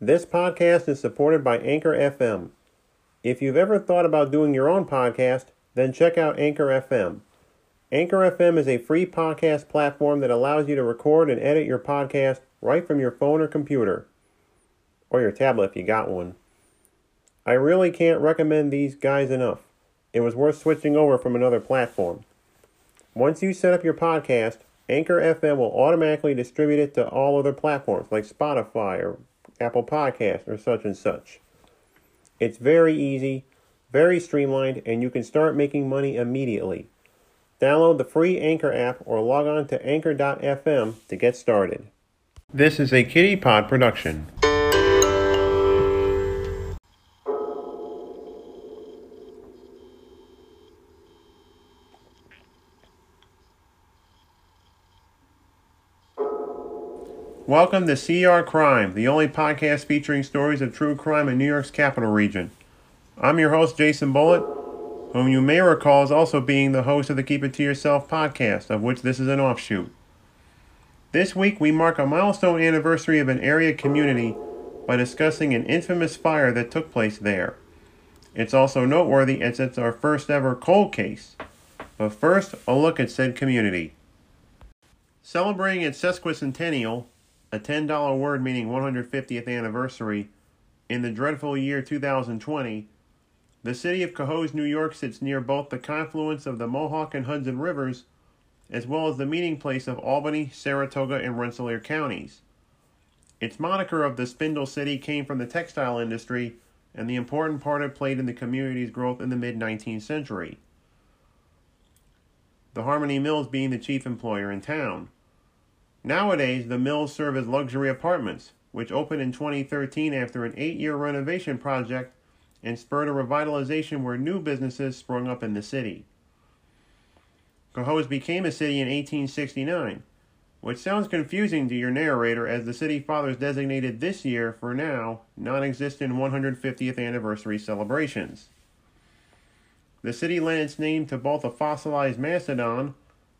This podcast is supported by Anchor FM. If you've ever thought about doing your own podcast, then check out Anchor FM. Anchor FM is a free podcast platform that allows you to record and edit your podcast right from your phone or computer, or your tablet if you got one. I really can't recommend these guys enough. It was worth switching over from another platform. Once you set up your podcast, Anchor FM will automatically distribute it to all other platforms like Spotify or Apple Podcasts or such and such. It's very easy, very streamlined, and you can start making money immediately. Download the free Anchor app or log on to anchor.fm to get started. This is a Kitty Pod production. Welcome to CR Crime, the only podcast featuring stories of true crime in New York's capital region. I'm your host, Jason Bullitt, whom you may recall as also being the host of the Keep It To Yourself podcast, of which this is an offshoot. This week, we mark a milestone anniversary of an area community by discussing an infamous fire that took place there. It's also noteworthy as it's our first ever cold case. But first, a look at said community. Celebrating its sesquicentennial, a $10 word meaning 150th anniversary, in the dreadful year 2020, the city of Cohoes, New York sits near both the confluence of the Mohawk and Hudson rivers, as well as the meeting place of Albany, Saratoga, and Rensselaer counties. Its moniker of the Spindle City came from the textile industry and the important part it played in the community's growth in the mid 19th century. The Harmony Mills being the chief employer in town. Nowadays, the mills serve as luxury apartments, which opened in 2013 after an eight year renovation project and spurred a revitalization where new businesses sprung up in the city. Cohoes became a city in 1869, which sounds confusing to your narrator as the city fathers designated this year, for now, non existent 150th anniversary celebrations. The city lent its name to both a fossilized mastodon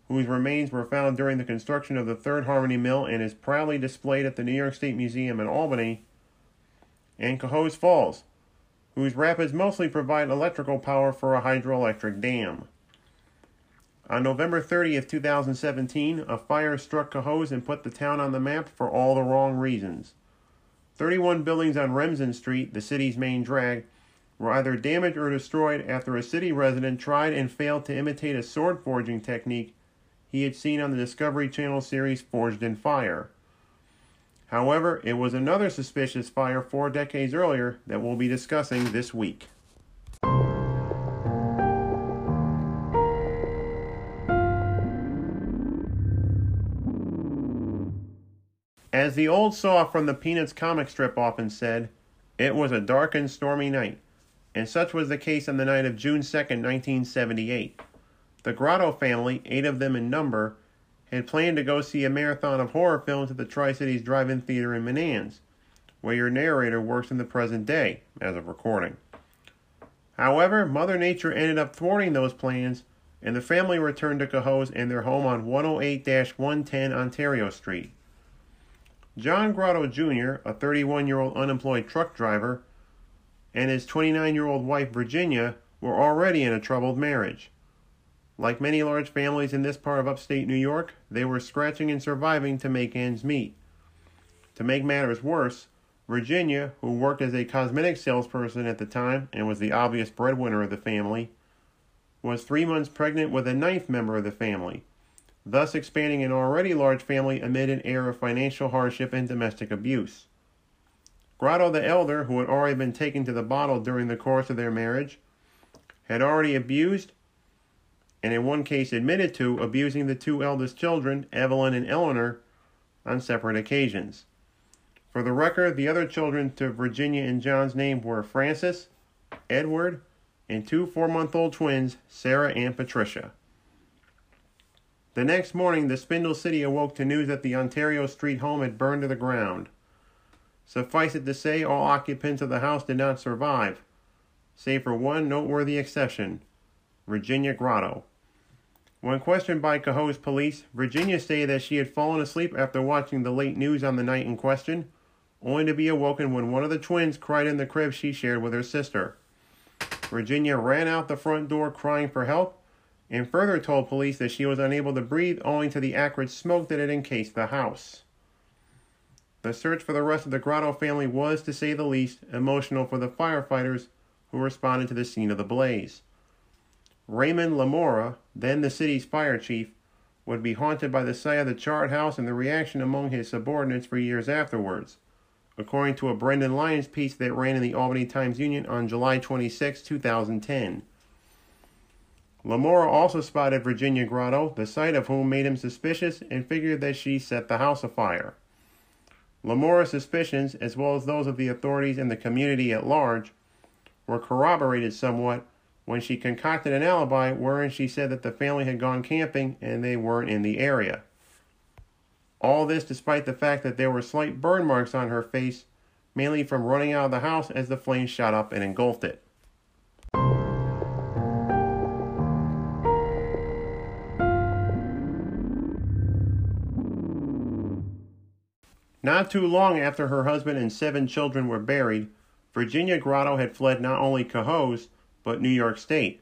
whose remains were found during the construction of the Third Harmony Mill and is proudly displayed at the New York State Museum in Albany, and Cohoes Falls, whose rapids mostly provide electrical power for a hydroelectric dam. On November 30th, 2017, a fire struck Cohoes and put the town on the map for all the wrong reasons. 31 buildings on Remsen Street, the city's main drag, were either damaged or destroyed after a city resident tried and failed to imitate a sword forging technique he had seen on the Discovery Channel series Forged in Fire. However, it was another suspicious fire four decades earlier that we'll be discussing this week. As the old saw from the Peanuts comic strip often said, it was a dark and stormy night, and such was the case on the night of June 2, 1978. The Grotto family, eight of them in number, had planned to go see a marathon of horror films at the Tri Cities Drive In Theater in Menands, where your narrator works in the present day, as of recording. However, Mother Nature ended up thwarting those plans, and the family returned to Cohoes and their home on 108 110 Ontario Street. John Grotto Jr., a 31 year old unemployed truck driver, and his 29 year old wife Virginia were already in a troubled marriage. Like many large families in this part of upstate New York, they were scratching and surviving to make ends meet. To make matters worse, Virginia, who worked as a cosmetic salesperson at the time and was the obvious breadwinner of the family, was three months pregnant with a ninth member of the family, thus expanding an already large family amid an era of financial hardship and domestic abuse. Grotto the elder, who had already been taken to the bottle during the course of their marriage, had already abused and in one case admitted to abusing the two eldest children, Evelyn and Eleanor, on separate occasions. For the record, the other children to Virginia and John's name were Francis, Edward, and two four month old twins, Sarah and Patricia. The next morning, the Spindle City awoke to news that the Ontario Street home had burned to the ground. Suffice it to say, all occupants of the house did not survive, save for one noteworthy exception Virginia Grotto. When questioned by Cohoes police, Virginia stated that she had fallen asleep after watching the late news on the night in question, only to be awoken when one of the twins cried in the crib she shared with her sister. Virginia ran out the front door crying for help and further told police that she was unable to breathe owing to the acrid smoke that had encased the house. The search for the rest of the Grotto family was, to say the least, emotional for the firefighters who responded to the scene of the blaze. Raymond Lamora, then the city's fire chief, would be haunted by the sight of the charred house and the reaction among his subordinates for years afterwards, according to a Brendan Lyons piece that ran in the Albany Times Union on July 26, 2010. Lamora also spotted Virginia Grotto, the sight of whom made him suspicious and figured that she set the house afire. Lamora's suspicions, as well as those of the authorities and the community at large, were corroborated somewhat when she concocted an alibi wherein she said that the family had gone camping and they weren't in the area. All this despite the fact that there were slight burn marks on her face, mainly from running out of the house as the flames shot up and engulfed it. Not too long after her husband and seven children were buried, Virginia Grotto had fled not only Cohoes, but New York State.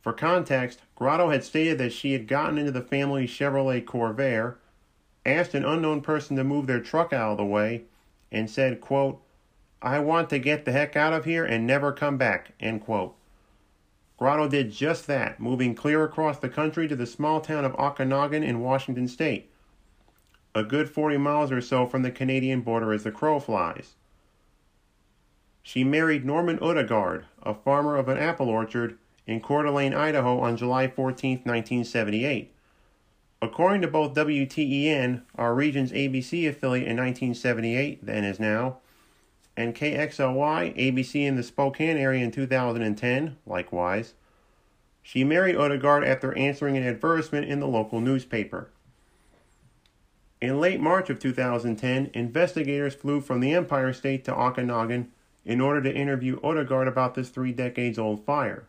For context, Grotto had stated that she had gotten into the family Chevrolet Corvair, asked an unknown person to move their truck out of the way, and said, quote, I want to get the heck out of here and never come back, end quote. Grotto did just that, moving clear across the country to the small town of Okanogan in Washington state, a good 40 miles or so from the Canadian border as the crow flies. She married Norman Odegaard, a farmer of an apple orchard in Coeur d'Alene, Idaho on July 14, 1978. According to both WTEN, our region's ABC affiliate in 1978, then as now, and KXLY, ABC in the Spokane area in 2010, likewise, she married Odegaard after answering an advertisement in the local newspaper. In late March of 2010, investigators flew from the Empire State to Okanogan in order to interview Odegaard about this three decades old fire.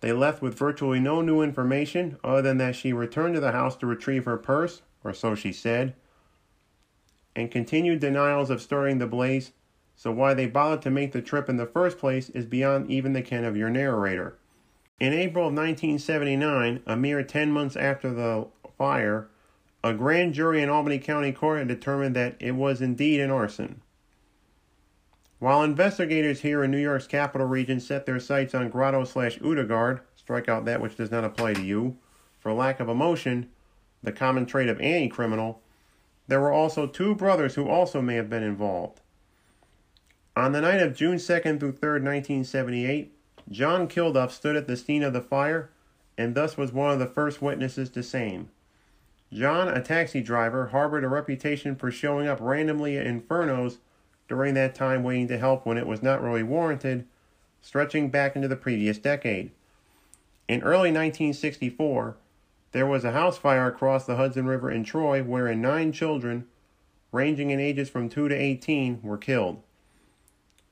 They left with virtually no new information other than that she returned to the house to retrieve her purse, or so she said, and continued denials of starting the blaze, so why they bothered to make the trip in the first place is beyond even the ken of your narrator. In April of 1979, a mere 10 months after the fire, a grand jury in Albany County Court had determined that it was indeed an arson. While investigators here in New York's capital region set their sights on Grotto slash Odegaard, strike out that which does not apply to you, for lack of emotion, the common trait of any criminal, there were also two brothers who also may have been involved. On the night of June 2nd through 3rd, 1978, John Kilduff stood at the scene of the fire and thus was one of the first witnesses to same. John, a taxi driver, harbored a reputation for showing up randomly at infernos during that time waiting to help when it was not really warranted, stretching back into the previous decade. In early 1964, there was a house fire across the Hudson River in Troy wherein nine children, ranging in ages from 2 to 18, were killed.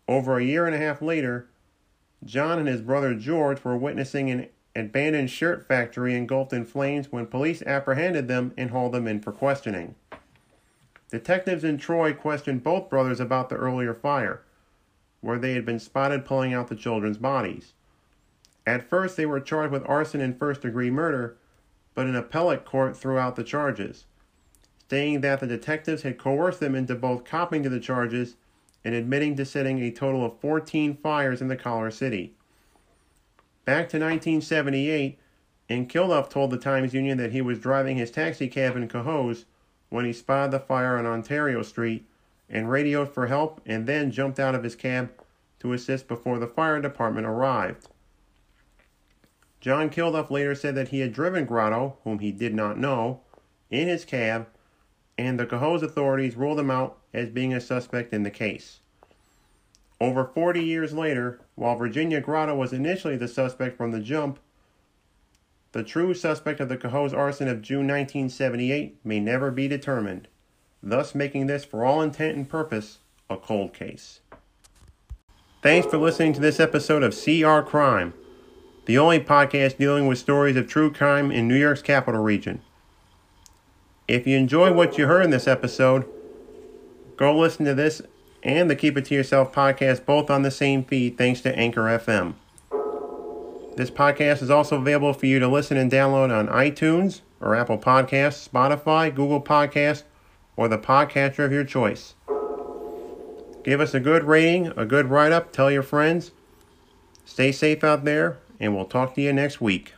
Over a year and a half later, John and his brother George were witnessing an abandoned shirt factory engulfed in flames when police apprehended them and hauled them in for questioning. Detectives in Troy questioned both brothers about the earlier fire, where they had been spotted pulling out the children's bodies. At first, they were charged with arson and first degree murder, but an appellate court threw out the charges, stating that the detectives had coerced them into both copping to the charges and admitting to setting a total of 14 fires in the Collar City. Back to 1978, and Kilduff told the Times Union that he was driving his taxicab in Cohoes when he spotted the fire on Ontario Street and radioed for help and then jumped out of his cab to assist before the fire department arrived. John Kilduff later said that he had driven Grotto, whom he did not know, in his cab, and the Cohoes authorities ruled him out as being a suspect in the case. Over 40 years later, while Virginia Grotto was initially the suspect from the jump, the true suspect of the Cohoes arson of June 1978 may never be determined, thus making this, for all intent and purpose, a cold case. Thanks for listening to this episode of CR Crime, the only podcast dealing with stories of true crime in New York's capital region. If you enjoyed what you heard in this episode, Go listen to this and the Keep It To Yourself podcast both on the same feed thanks to Anchor FM. This podcast is also available for you to listen and download on iTunes or Apple Podcasts, Spotify, Google Podcasts, or the podcatcher of your choice. Give us a good rating, a good write up, tell your friends. Stay safe out there, and we'll talk to you next week.